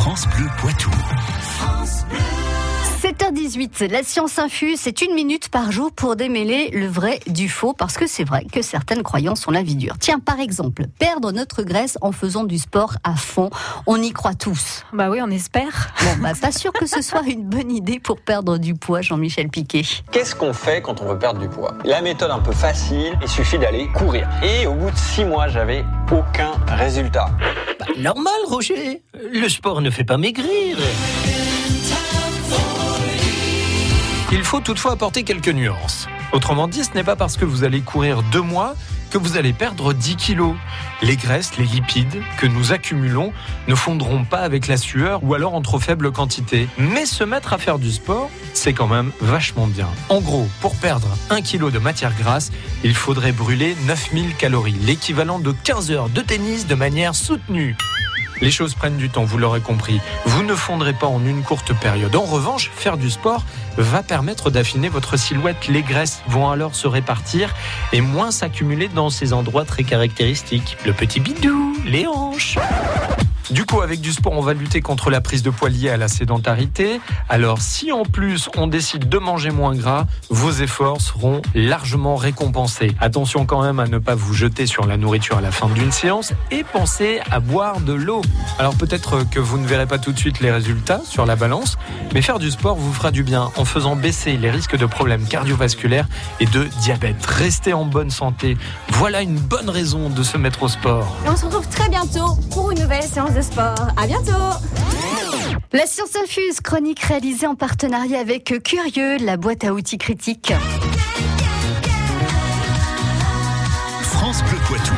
France Bleu Poitou. 7h18, la science infuse, c'est une minute par jour pour démêler le vrai du faux, parce que c'est vrai que certaines croyances ont la vie dure. Tiens, par exemple, perdre notre graisse en faisant du sport à fond, on y croit tous. Bah oui, on espère. Bon, bah pas sûr que ce soit une bonne idée pour perdre du poids, Jean-Michel Piquet. Qu'est-ce qu'on fait quand on veut perdre du poids? La méthode un peu facile, il suffit d'aller courir. Et au bout de six mois, j'avais aucun résultat. Bah, normal, Roger. Le sport ne fait pas maigrir. Il faut toutefois apporter quelques nuances. Autrement dit, ce n'est pas parce que vous allez courir deux mois que vous allez perdre 10 kilos. Les graisses, les lipides que nous accumulons ne fondront pas avec la sueur ou alors en trop faible quantité. Mais se mettre à faire du sport, c'est quand même vachement bien. En gros, pour perdre 1 kg de matière grasse, il faudrait brûler 9000 calories, l'équivalent de 15 heures de tennis de manière soutenue. Les choses prennent du temps, vous l'aurez compris. Vous ne fondrez pas en une courte période. En revanche, faire du sport va permettre d'affiner votre silhouette. Les graisses vont alors se répartir et moins s'accumuler dans ces endroits très caractéristiques. Le petit bidou, les hanches. Du coup, avec du sport, on va lutter contre la prise de poids liée à la sédentarité. Alors, si en plus on décide de manger moins gras, vos efforts seront largement récompensés. Attention quand même à ne pas vous jeter sur la nourriture à la fin d'une séance et pensez à boire de l'eau. Alors peut-être que vous ne verrez pas tout de suite les résultats sur la balance, mais faire du sport vous fera du bien en faisant baisser les risques de problèmes cardiovasculaires et de diabète. Restez en bonne santé. Voilà une bonne raison de se mettre au sport. Et on se retrouve très bientôt pour une nouvelle séance de sport. À bientôt. La science infuse, chronique réalisée en partenariat avec Curieux, la boîte à outils critique. France Bleu Poitou.